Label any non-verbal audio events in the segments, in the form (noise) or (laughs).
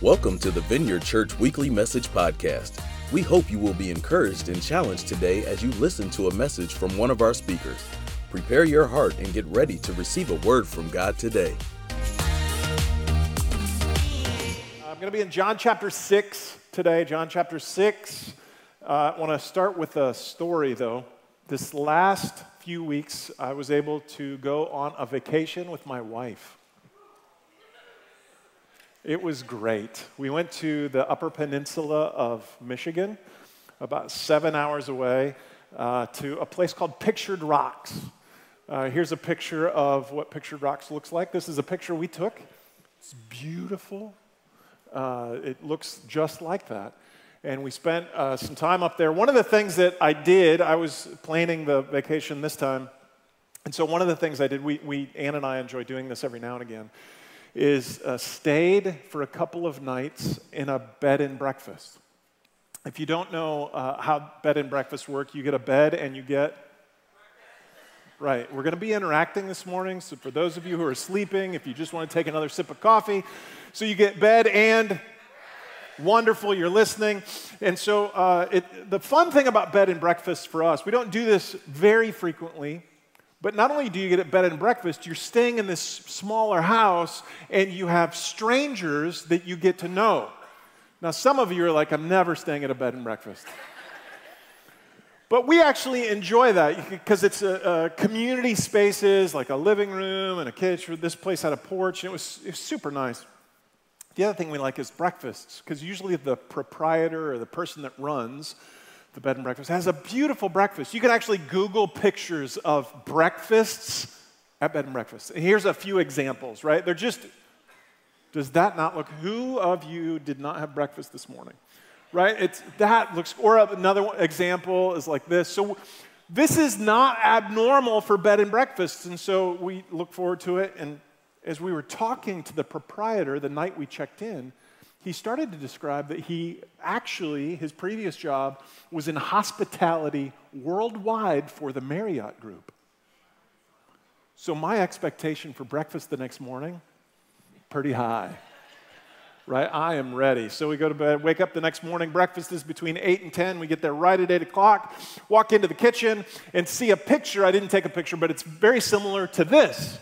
Welcome to the Vineyard Church Weekly Message Podcast. We hope you will be encouraged and challenged today as you listen to a message from one of our speakers. Prepare your heart and get ready to receive a word from God today. I'm going to be in John chapter 6 today. John chapter 6. Uh, I want to start with a story, though. This last few weeks, I was able to go on a vacation with my wife. It was great. We went to the Upper Peninsula of Michigan, about seven hours away, uh, to a place called Pictured Rocks. Uh, here's a picture of what Pictured Rocks looks like. This is a picture we took. It's beautiful. Uh, it looks just like that. And we spent uh, some time up there. One of the things that I did, I was planning the vacation this time. And so, one of the things I did, we, we Ann and I enjoy doing this every now and again is uh, stayed for a couple of nights in a bed and breakfast. If you don't know uh, how bed and breakfast work, you get a bed and you get. Right, we're going to be interacting this morning. So, for those of you who are sleeping, if you just want to take another sip of coffee, so you get bed and wonderful, you're listening. And so, uh, it, the fun thing about bed and breakfast for us, we don't do this very frequently, but not only do you get a bed and breakfast, you're staying in this smaller house and you have strangers that you get to know. Now, some of you are like, I'm never staying at a bed and breakfast. but we actually enjoy that because it's a, a, community spaces like a living room and a kitchen. This place had a porch and it was, it was super nice. The other thing we like is breakfasts because usually the proprietor or the person that runs the bed and breakfast. Has a beautiful breakfast. You can actually Google pictures of breakfasts at bed and breakfast. And here's a few examples, right? They're just, does that not look, who of you did not have breakfast this morning? Right? It's, that looks, or another example is like this. So this is not abnormal for bed and breakfasts. And so we look forward to it. And as we were talking to the proprietor the night we checked in, he started to describe that he actually, his previous job was in hospitality worldwide for the Marriott Group. So my expectation for breakfast the next morning, pretty high. Right? I am ready. So we go to bed, wake up the next morning. Breakfast is between 8 and 10. We get there right at 8 o'clock, walk into the kitchen, and see a picture. I didn't take a picture, but it's very similar to this.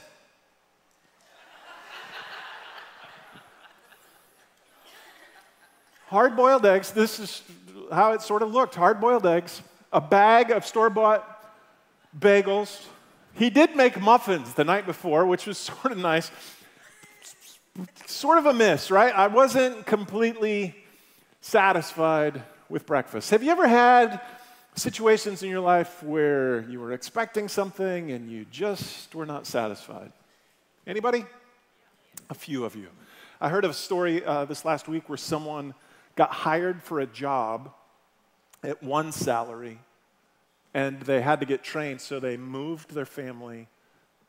Hard boiled eggs, this is how it sort of looked hard boiled eggs, a bag of store bought bagels. He did make muffins the night before, which was (laughs) sort of nice. Sort of a miss, right? I wasn't completely satisfied with breakfast. Have you ever had situations in your life where you were expecting something and you just were not satisfied? Anybody? A few of you. I heard of a story uh, this last week where someone got hired for a job at one salary and they had to get trained, so they moved their family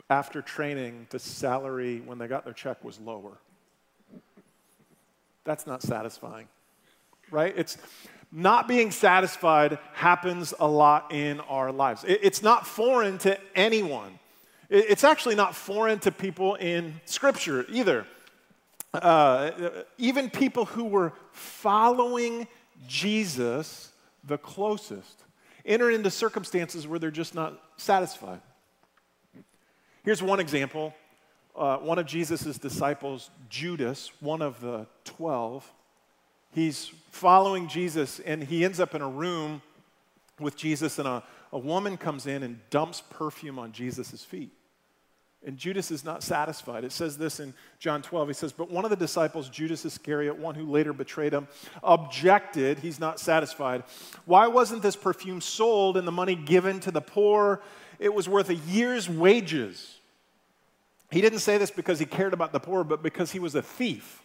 after training. The salary, when they got their check, was lower. That's not satisfying, right? It's not being satisfied happens a lot in our lives. It's not foreign to anyone. It's actually not foreign to people in Scripture either uh, even people who were following Jesus the closest enter into circumstances where they're just not satisfied. Here's one example. Uh, one of Jesus' disciples, Judas, one of the 12, he's following Jesus and he ends up in a room with Jesus, and a, a woman comes in and dumps perfume on Jesus' feet. And Judas is not satisfied. It says this in John 12. He says, But one of the disciples, Judas Iscariot, one who later betrayed him, objected. He's not satisfied. Why wasn't this perfume sold and the money given to the poor? It was worth a year's wages. He didn't say this because he cared about the poor, but because he was a thief.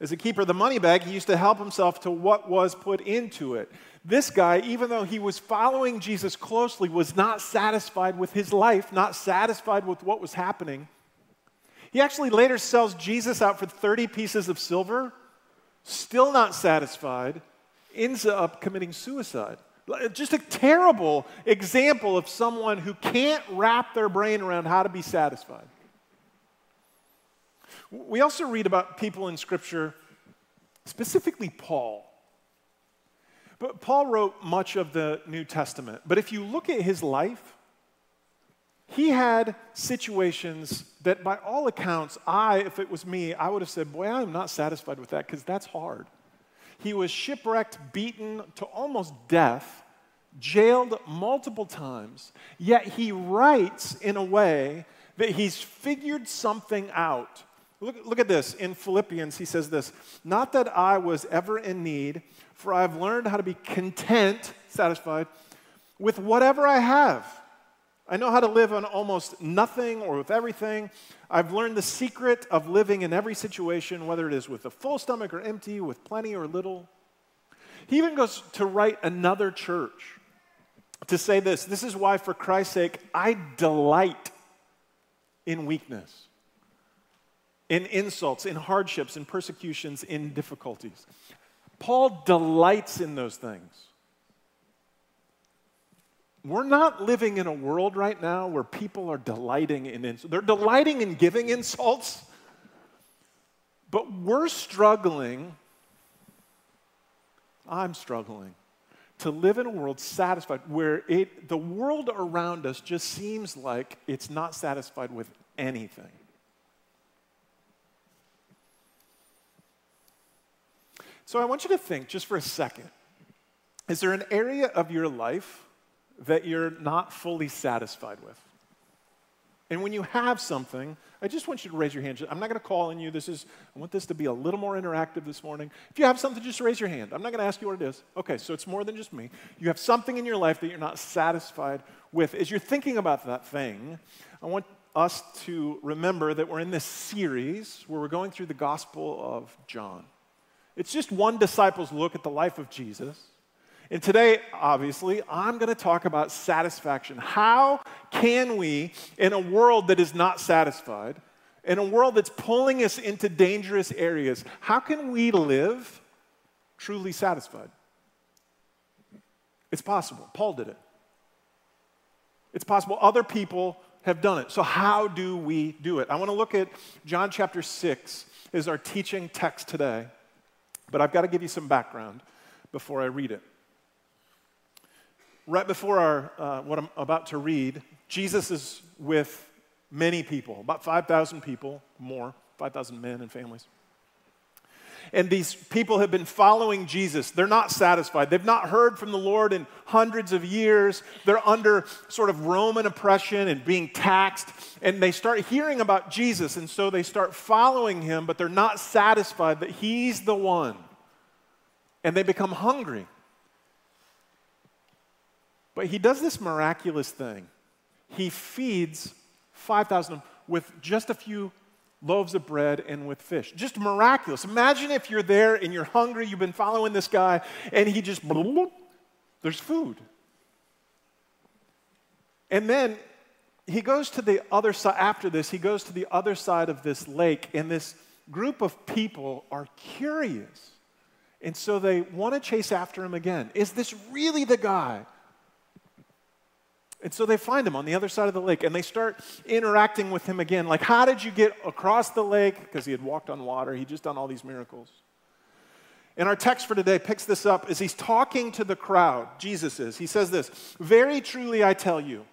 As a keeper of the money bag, he used to help himself to what was put into it. This guy, even though he was following Jesus closely, was not satisfied with his life, not satisfied with what was happening. He actually later sells Jesus out for 30 pieces of silver, still not satisfied, ends up committing suicide. Just a terrible example of someone who can't wrap their brain around how to be satisfied. We also read about people in Scripture specifically Paul. But Paul wrote much of the New Testament. But if you look at his life, he had situations that, by all accounts, I, if it was me, I would have said, Boy, I'm not satisfied with that because that's hard. He was shipwrecked, beaten to almost death, jailed multiple times, yet he writes in a way that he's figured something out. Look, look at this. In Philippians, he says this Not that I was ever in need, for I've learned how to be content, satisfied, with whatever I have. I know how to live on almost nothing or with everything. I've learned the secret of living in every situation, whether it is with a full stomach or empty, with plenty or little. He even goes to write another church to say this this is why, for Christ's sake, I delight in weakness, in insults, in hardships, in persecutions, in difficulties. Paul delights in those things. We're not living in a world right now where people are delighting in insults. They're delighting in giving insults, but we're struggling. I'm struggling to live in a world satisfied where it, the world around us just seems like it's not satisfied with anything. So I want you to think just for a second is there an area of your life that you're not fully satisfied with? And when you have something, I just want you to raise your hand. I'm not going to call on you. This is, I want this to be a little more interactive this morning. If you have something, just raise your hand. I'm not going to ask you what it is. Okay, so it's more than just me. You have something in your life that you're not satisfied with. As you're thinking about that thing, I want us to remember that we're in this series where we're going through the Gospel of John. It's just one disciple's look at the life of Jesus. And today, obviously, I'm going to talk about satisfaction. How can we, in a world that is not satisfied, in a world that's pulling us into dangerous areas, how can we live truly satisfied? It's possible. Paul did it. It's possible. Other people have done it. So, how do we do it? I want to look at John chapter 6 as our teaching text today. But I've got to give you some background before I read it. Right before our, uh, what I'm about to read, Jesus is with many people, about 5,000 people, more, 5,000 men and families. And these people have been following Jesus. They're not satisfied. They've not heard from the Lord in hundreds of years. They're under sort of Roman oppression and being taxed. And they start hearing about Jesus. And so they start following him, but they're not satisfied that he's the one. And they become hungry. But he does this miraculous thing. He feeds 5,000 with just a few loaves of bread and with fish. Just miraculous. Imagine if you're there and you're hungry, you've been following this guy, and he just, there's food. And then he goes to the other side, after this, he goes to the other side of this lake, and this group of people are curious. And so they want to chase after him again. Is this really the guy? And so they find him on the other side of the lake and they start interacting with him again. Like, how did you get across the lake? Because he had walked on water, he'd just done all these miracles. And our text for today picks this up as he's talking to the crowd. Jesus is. He says this Very truly, I tell you,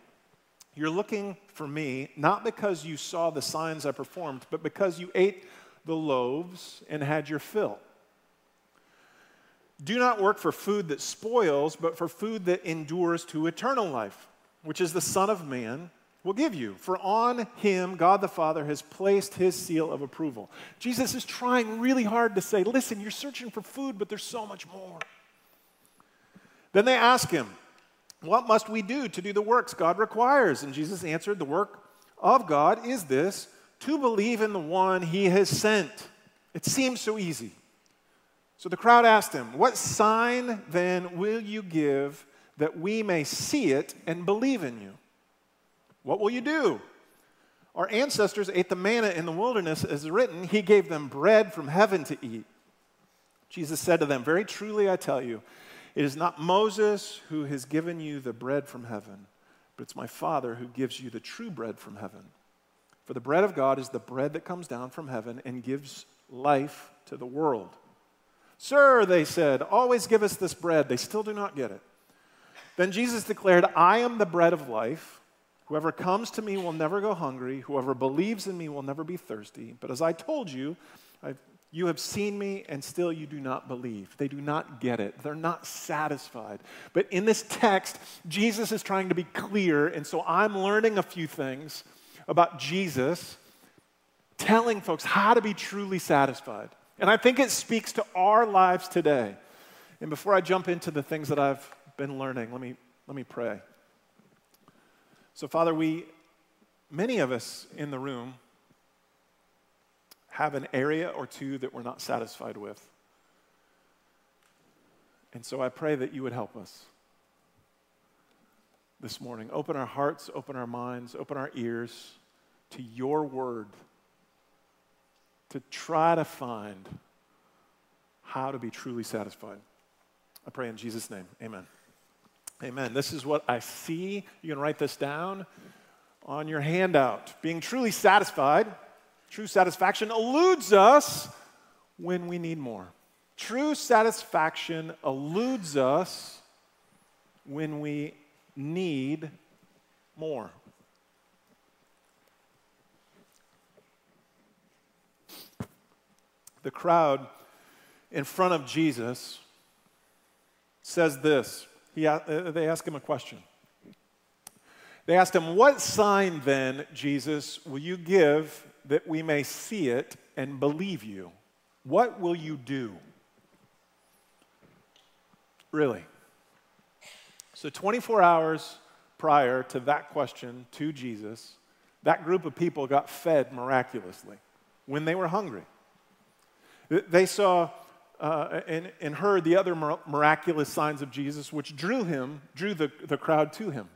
you're looking for me not because you saw the signs I performed, but because you ate the loaves and had your fill. Do not work for food that spoils, but for food that endures to eternal life which is the Son of Man, will give you. For on him, God the Father has placed his seal of approval. Jesus is trying really hard to say, listen, you're searching for food, but there's so much more. Then they ask him, What must we do to do the works God requires? And Jesus answered, The work of God is this to believe in the one he has sent. It seems so easy. So the crowd asked him, What sign then will you give? That we may see it and believe in you. What will you do? Our ancestors ate the manna in the wilderness, as written, He gave them bread from heaven to eat. Jesus said to them, Very truly I tell you, it is not Moses who has given you the bread from heaven, but it's my Father who gives you the true bread from heaven. For the bread of God is the bread that comes down from heaven and gives life to the world. Sir, they said, always give us this bread. They still do not get it. Then Jesus declared, I am the bread of life. Whoever comes to me will never go hungry. Whoever believes in me will never be thirsty. But as I told you, I've, you have seen me and still you do not believe. They do not get it. They're not satisfied. But in this text, Jesus is trying to be clear. And so I'm learning a few things about Jesus telling folks how to be truly satisfied. And I think it speaks to our lives today. And before I jump into the things that I've been learning, let me, let me pray. So, Father, we, many of us in the room, have an area or two that we're not satisfied with. And so I pray that you would help us this morning. Open our hearts, open our minds, open our ears to your word to try to find how to be truly satisfied. I pray in Jesus' name. Amen. Amen. This is what I see. You can write this down on your handout. Being truly satisfied, true satisfaction eludes us when we need more. True satisfaction eludes us when we need more. the crowd in front of Jesus says this. He, uh, they ask him a question. They asked him, What sign then, Jesus, will you give that we may see it and believe you? What will you do? Really? So, 24 hours prior to that question to Jesus, that group of people got fed miraculously when they were hungry. They saw uh, and, and heard the other miraculous signs of Jesus, which drew him, drew the, the crowd to him.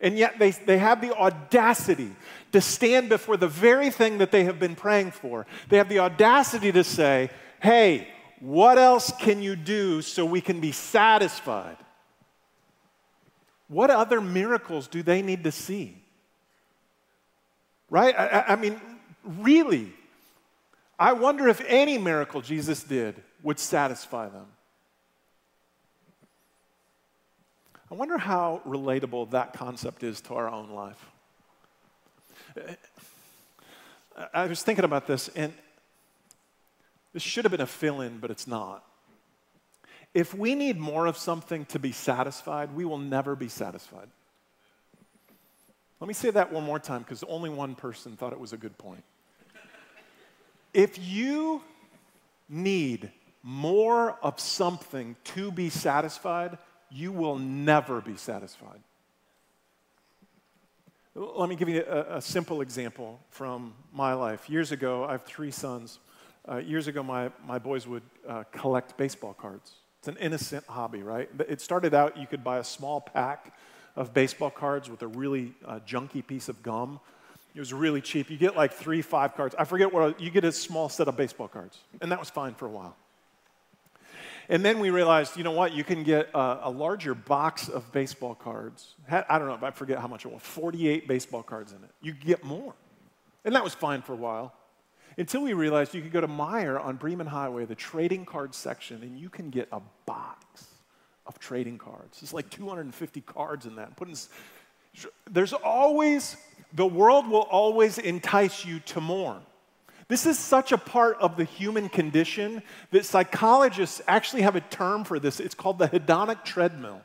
And yet they, they have the audacity to stand before the very thing that they have been praying for. They have the audacity to say, hey, what else can you do so we can be satisfied? What other miracles do they need to see? Right? I, I mean, really, I wonder if any miracle Jesus did would satisfy them. I wonder how relatable that concept is to our own life. I was thinking about this, and this should have been a fill in, but it's not. If we need more of something to be satisfied, we will never be satisfied. Let me say that one more time because only one person thought it was a good point. If you need more of something to be satisfied, you will never be satisfied. Let me give you a, a simple example from my life. Years ago, I have three sons. Uh, years ago, my, my boys would uh, collect baseball cards. It's an innocent hobby, right? It started out, you could buy a small pack of baseball cards with a really uh, junky piece of gum it was really cheap. You get like three, five cards. I forget what, you get a small set of baseball cards. And that was fine for a while. And then we realized, you know what, you can get a, a larger box of baseball cards. I don't know, I forget how much it was, 48 baseball cards in it. You get more. And that was fine for a while. Until we realized you could go to Meijer on Bremen Highway, the trading card section, and you can get a box of trading cards. It's like 250 cards in that. There's always the world will always entice you to more. This is such a part of the human condition that psychologists actually have a term for this. It's called the hedonic treadmill,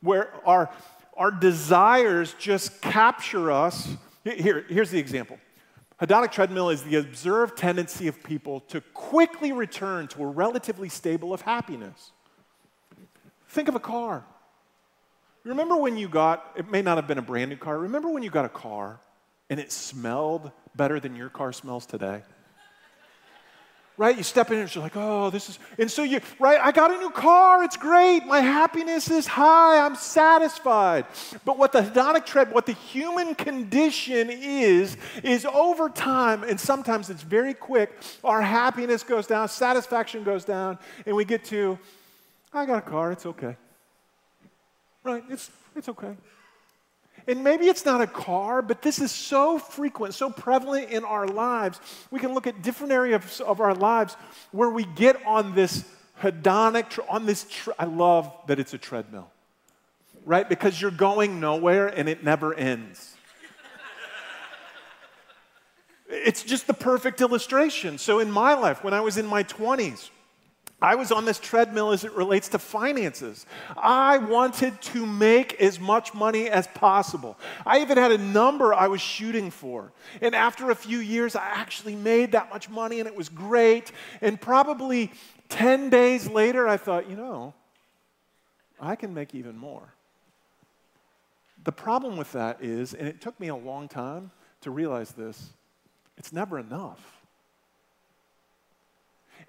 where our, our desires just capture us. Here, here's the example hedonic treadmill is the observed tendency of people to quickly return to a relatively stable of happiness. Think of a car. Remember when you got, it may not have been a brand new car, remember when you got a car and it smelled better than your car smells today? (laughs) Right? You step in and you're like, oh, this is, and so you, right? I got a new car. It's great. My happiness is high. I'm satisfied. But what the hedonic tread, what the human condition is, is over time, and sometimes it's very quick, our happiness goes down, satisfaction goes down, and we get to, I got a car. It's okay. Right? It's, it's okay. And maybe it's not a car, but this is so frequent, so prevalent in our lives. We can look at different areas of our lives where we get on this hedonic, on this, I love that it's a treadmill, right? Because you're going nowhere and it never ends. it's just the perfect illustration. So in my life, when I was in my 20s, I was on this treadmill as it relates to finances. I wanted to make as much money as possible. I even had a number I was shooting for. And after a few years, I actually made that much money and it was great. And probably 10 days later, I thought, you know, I can make even more. The problem with that is, and it took me a long time to realize this, it's never enough.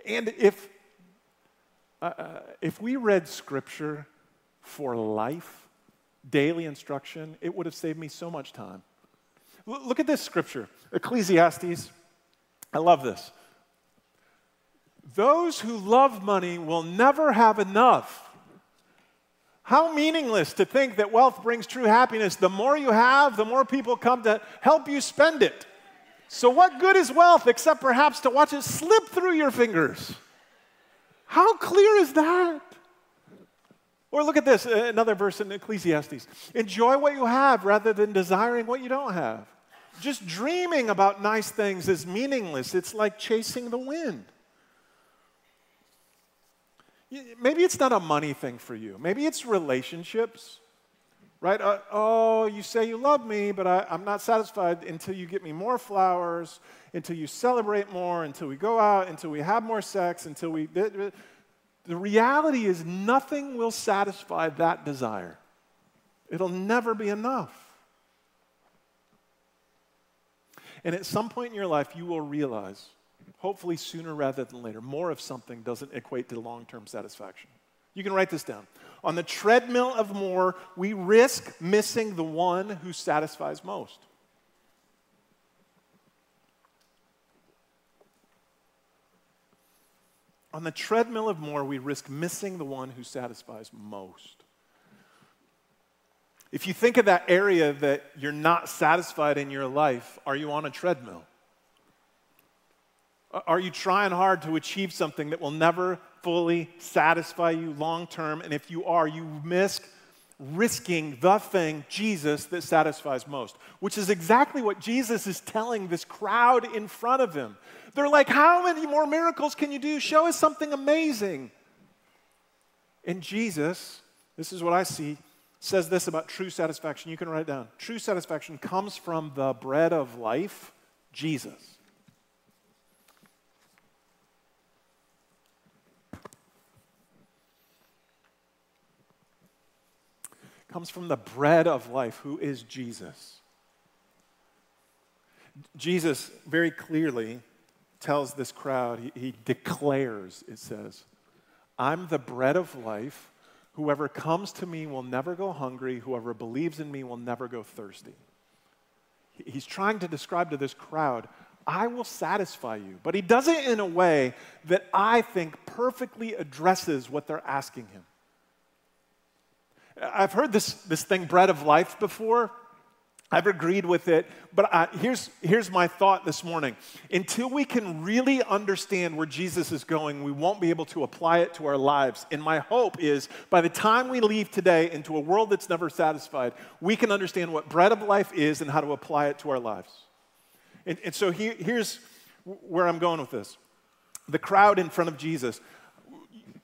And if uh, uh, if we read scripture for life, daily instruction, it would have saved me so much time. L- look at this scripture Ecclesiastes. I love this. Those who love money will never have enough. How meaningless to think that wealth brings true happiness. The more you have, the more people come to help you spend it. So, what good is wealth except perhaps to watch it slip through your fingers? How clear is that? Or look at this, uh, another verse in Ecclesiastes. Enjoy what you have rather than desiring what you don't have. Just dreaming about nice things is meaningless. It's like chasing the wind. Maybe it's not a money thing for you. Maybe it's relationships, right? Uh, oh, you say you love me, but I, I'm not satisfied until you get me more flowers until you celebrate more, until we go out, until we have more sex, until we. The reality is, nothing will satisfy that desire. It'll never be enough. And at some point in your life, you will realize, hopefully sooner rather than later, more of something doesn't equate to long term satisfaction. You can write this down. On the treadmill of more, we risk missing the one who satisfies most. On the treadmill of more, we risk missing the one who satisfies most. If you think of that area that you're not satisfied in your life, are you on a treadmill? Are you trying hard to achieve something that will never fully satisfy you long term? And if you are, you risk risking the thing, Jesus, that satisfies most, which is exactly what Jesus is telling this crowd in front of him. They're like, How many more miracles can you do? Show us something amazing. And Jesus, this is what I see, says this about true satisfaction. You can write it down. True satisfaction comes from the bread of life, Jesus. Comes from the bread of life, who is Jesus. Jesus very clearly tells this crowd, he, he declares, it says, I'm the bread of life. Whoever comes to me will never go hungry. Whoever believes in me will never go thirsty. He's trying to describe to this crowd, I will satisfy you. But he does it in a way that I think perfectly addresses what they're asking him. I've heard this, this thing, bread of life, before. I've agreed with it, but uh, here's, here's my thought this morning. Until we can really understand where Jesus is going, we won't be able to apply it to our lives. And my hope is by the time we leave today into a world that's never satisfied, we can understand what bread of life is and how to apply it to our lives. And, and so here, here's where I'm going with this the crowd in front of Jesus.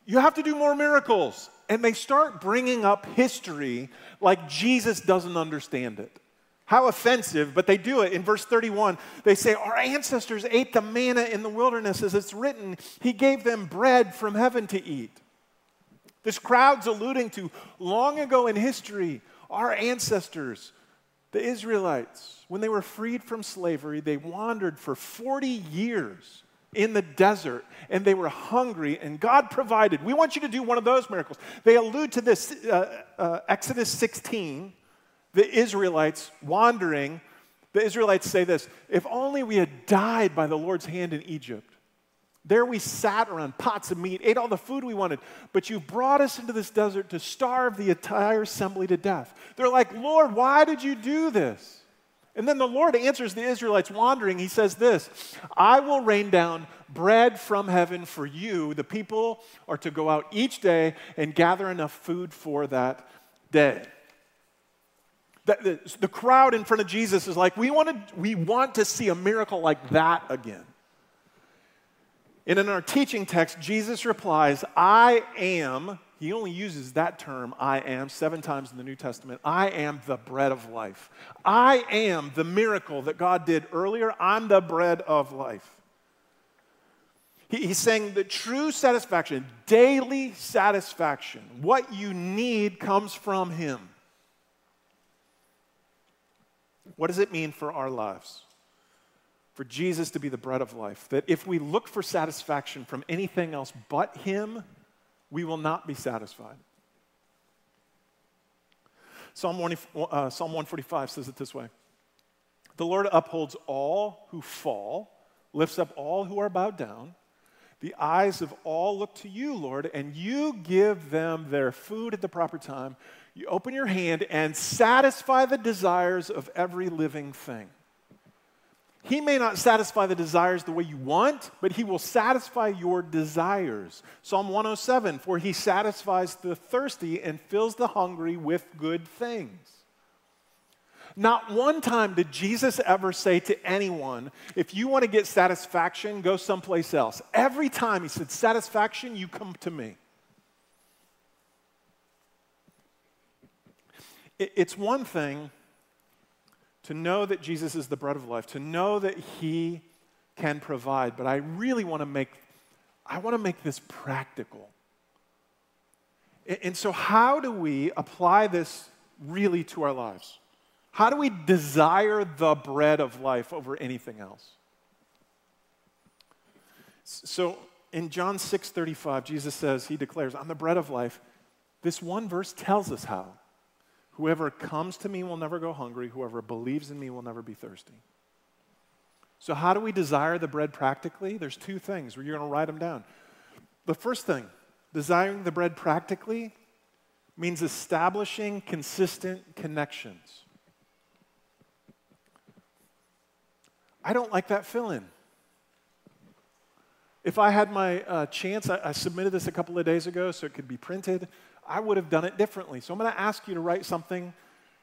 You have to do more miracles. And they start bringing up history like Jesus doesn't understand it. How offensive, but they do it. In verse 31, they say, Our ancestors ate the manna in the wilderness, as it's written, He gave them bread from heaven to eat. This crowd's alluding to long ago in history, our ancestors, the Israelites, when they were freed from slavery, they wandered for 40 years in the desert and they were hungry and God provided. We want you to do one of those miracles. They allude to this, uh, uh, Exodus 16 the Israelites wandering, the Israelites say this if only we had died by the Lord's hand in Egypt. There we sat around pots of meat, ate all the food we wanted, but you brought us into this desert to starve the entire assembly to death. They're like, Lord, why did you do this? And then the Lord answers the Israelites wandering. He says this I will rain down bread from heaven for you. The people are to go out each day and gather enough food for that day. The, the, the crowd in front of Jesus is like, we, wanna, we want to see a miracle like that again. And in our teaching text, Jesus replies, I am, he only uses that term, I am, seven times in the New Testament. I am the bread of life. I am the miracle that God did earlier. I'm the bread of life. he's saying the true satisfaction, daily satisfaction, what you need comes from Him. What does it mean for our lives? for Jesus to be the bread of life. That if we look for satisfaction from anything else but Him, we will not be satisfied. Psalm, 1, uh, 145 says it this way The Lord upholds all who fall, lifts up all who are bowed down. The eyes of all look to you, Lord, and you give them their food at the proper time. You open your hand and satisfy the desires of every living thing. He may not satisfy the desires the way you want, but He will satisfy your desires. Psalm 107 For He satisfies the thirsty and fills the hungry with good things. Not one time did Jesus ever say to anyone, if you want to get satisfaction, go someplace else. Every time he said, satisfaction, you come to me. It's one thing to know that Jesus is the bread of life, to know that he can provide, but I really want to make I want to make this practical. And so how do we apply this really to our lives? How do we desire the bread of life over anything else? So in John 6:35 Jesus says he declares, "I'm the bread of life." This one verse tells us how. Whoever comes to me will never go hungry. Whoever believes in me will never be thirsty. So, how do we desire the bread practically? There's two things. You're going to write them down. The first thing, desiring the bread practically, means establishing consistent connections. I don't like that fill in. If I had my uh, chance, I, I submitted this a couple of days ago so it could be printed. I would have done it differently. So I'm going to ask you to write something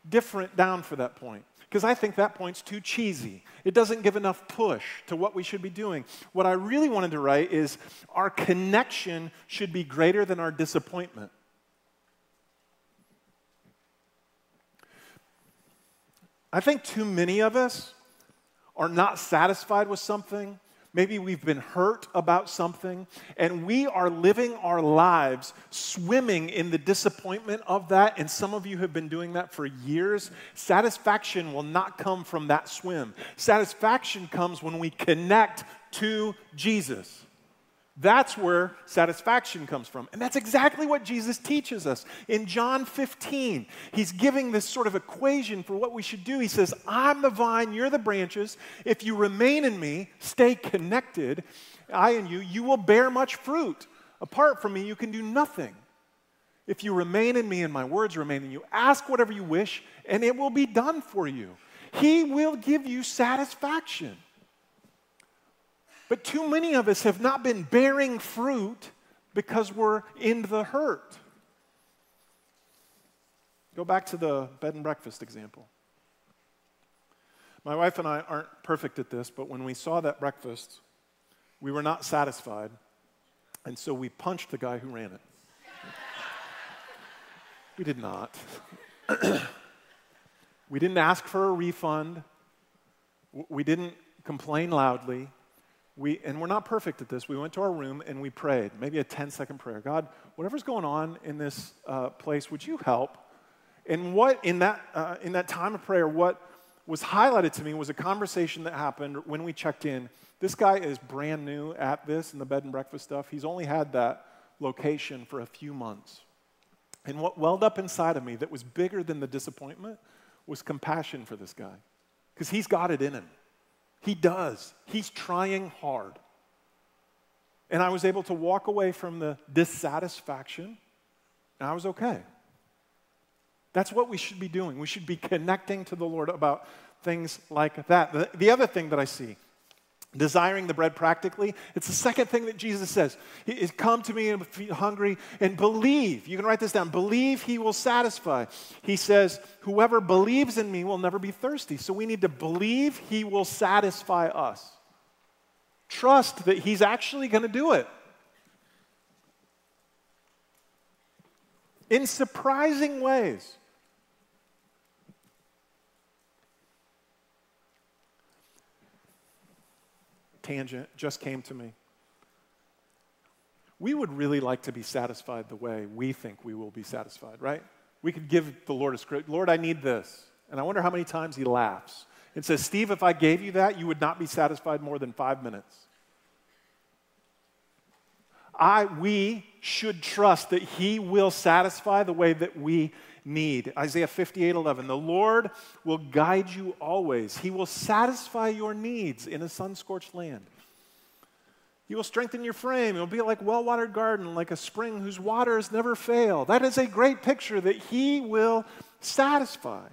different down for that point because I think that point's too cheesy. It doesn't give enough push to what we should be doing. What I really wanted to write is our connection should be greater than our disappointment. I think too many of us are not satisfied with something Maybe we've been hurt about something, and we are living our lives swimming in the disappointment of that. And some of you have been doing that for years. Satisfaction will not come from that swim. Satisfaction comes when we connect to Jesus. That's where satisfaction comes from. And that's exactly what Jesus teaches us. In John 15, he's giving this sort of equation for what we should do. He says, I'm the vine, you're the branches. If you remain in me, stay connected, I and you, you will bear much fruit. Apart from me, you can do nothing. If you remain in me and my words remain in you, ask whatever you wish, and it will be done for you. He will give you satisfaction. But too many of us have not been bearing fruit because we're in the hurt. Go back to the bed and breakfast example. My wife and I aren't perfect at this, but when we saw that breakfast, we were not satisfied, and so we punched the guy who ran it. we did not. (clears throat) we didn't ask for a refund. We didn't complain loudly we, and we're not perfect at this, we went to our room and we prayed, maybe a 10 second prayer. God, whatever's going on in this uh, place, would you help? And what, in that, uh, in that time of prayer, what was highlighted to me was a conversation that happened when we checked in. This guy is brand new at this and the bed and breakfast stuff. He's only had that location for a few months. And what welled up inside of me that was bigger than the disappointment was compassion for this guy, because he's got it in him. He does. He's trying hard. And I was able to walk away from the dissatisfaction, and I was okay. That's what we should be doing. We should be connecting to the Lord about things like that. The, the other thing that I see desiring the bread practically it's the second thing that jesus says. Come to me and be hungry and believe. You can write this down. Believe he will satisfy. He says whoever believes in me will never be thirsty. So we need to believe he will satisfy us. Trust that he's actually going to do it. In surprising ways tangent just came to me. We would really like to be satisfied the way we think we will be satisfied, right? We could give the Lord a script Lord, I need this. And I wonder how many times he laughs and says, Steve, if I gave you that, you would not be satisfied more than five minutes. I, we should trust that he will satisfy the way that we need. Isaiah 58 11. The Lord will guide you always, He will satisfy your needs in a sun scorched land. He will strengthen your frame. It'll be like a well watered garden, like a spring whose waters never fail. That is a great picture that He will satisfy.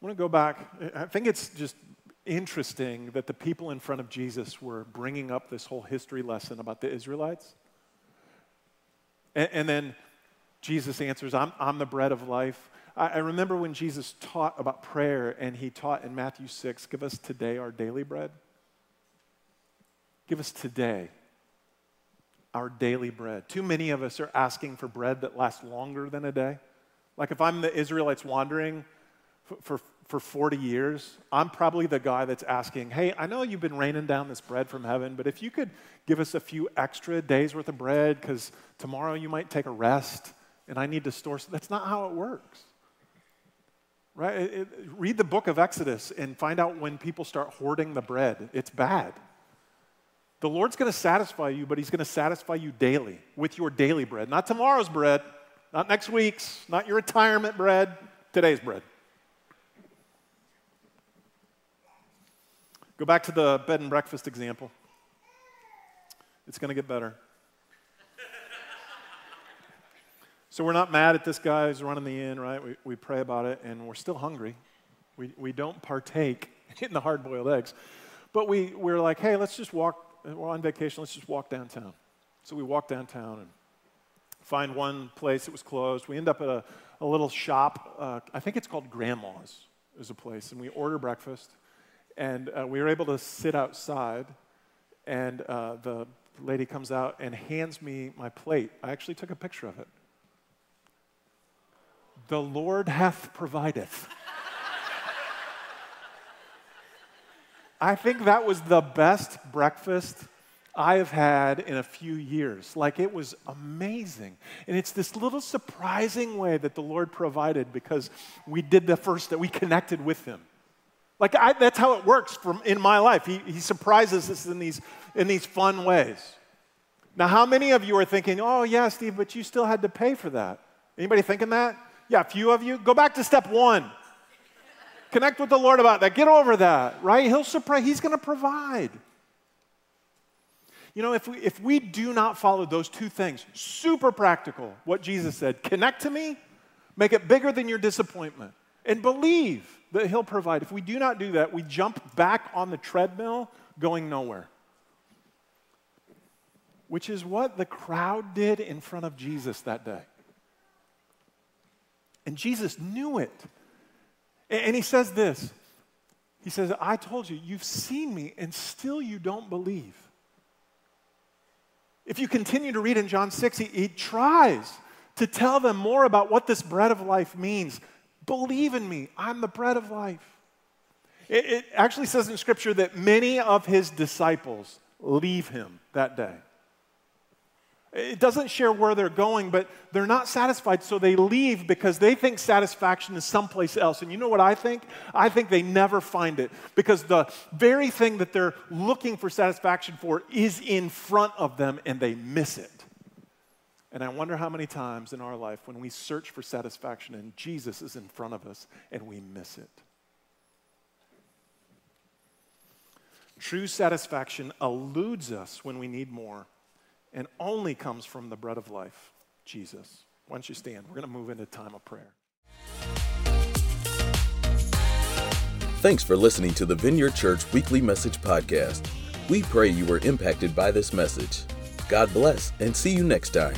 I want to go back. I think it's just interesting that the people in front of Jesus were bringing up this whole history lesson about the Israelites. And, and then Jesus answers, I'm, I'm the bread of life. I, I remember when Jesus taught about prayer, and he taught in Matthew 6 give us today our daily bread. Give us today our daily bread. Too many of us are asking for bread that lasts longer than a day. Like if I'm the Israelites wandering for, for for 40 years, I'm probably the guy that's asking, hey, I know you've been raining down this bread from heaven, but if you could give us a few extra days worth of bread, because tomorrow you might take a rest and I need to store. That's not how it works. Right? It, it, read the book of Exodus and find out when people start hoarding the bread. It's bad. The Lord's going to satisfy you, but He's going to satisfy you daily with your daily bread. Not tomorrow's bread, not next week's, not your retirement bread, today's bread. Go back to the bed and breakfast example. It's going to get better. so we're not mad at this guy who's running the inn, right? We, we pray about it, and we're still hungry. We, we don't partake (laughs) in the hard boiled eggs. But we, we're like, hey, let's just walk. We're on vacation. Let's just walk downtown. So we walk downtown and find one place that was closed. We end up at a, a little shop. Uh, I think it's called Grandma's, is a place. And we order breakfast. And uh, we were able to sit outside, and uh, the lady comes out and hands me my plate. I actually took a picture of it. The Lord hath provideth. (laughs) I think that was the best breakfast I have had in a few years. Like it was amazing. And it's this little surprising way that the Lord provided because we did the first that we connected with Him. Like I, that's how it works from, in my life. He, he surprises us in these, in these fun ways. Now, how many of you are thinking, oh, yeah, Steve, but you still had to pay for that? Anybody thinking that? Yeah, a few of you. Go back to step one. Connect with the Lord about that. Get over that, right? He'll surprise, He's going to provide. You know, if we, if we do not follow those two things, super practical, what Jesus said connect to me, make it bigger than your disappointment, and believe that He'll provide. If we do not do that, we jump back on the treadmill going nowhere. Which is what the crowd did in front of Jesus that day. And Jesus knew it. And he says this He says, I told you, you've seen me, and still you don't believe. If you continue to read in John 6, he, he tries to tell them more about what this bread of life means. Believe in me, I'm the bread of life. It, it, actually says in Scripture that many of his disciples leave him that day. It doesn't share where they're going, but they're not satisfied, so they leave because they think satisfaction is someplace else. And you know what I think? I think they never find it because the very thing that they're looking for satisfaction for is in front of them and they miss it. And I wonder how many times in our life when we search for satisfaction and Jesus is in front of us and we miss it. True satisfaction eludes us when we need more and only comes from the bread of life, Jesus. Why don't you stand? We're going to move into time of prayer. Thanks for listening to the Vineyard Church Weekly Message Podcast. We pray you were impacted by this message. God bless and see you next time.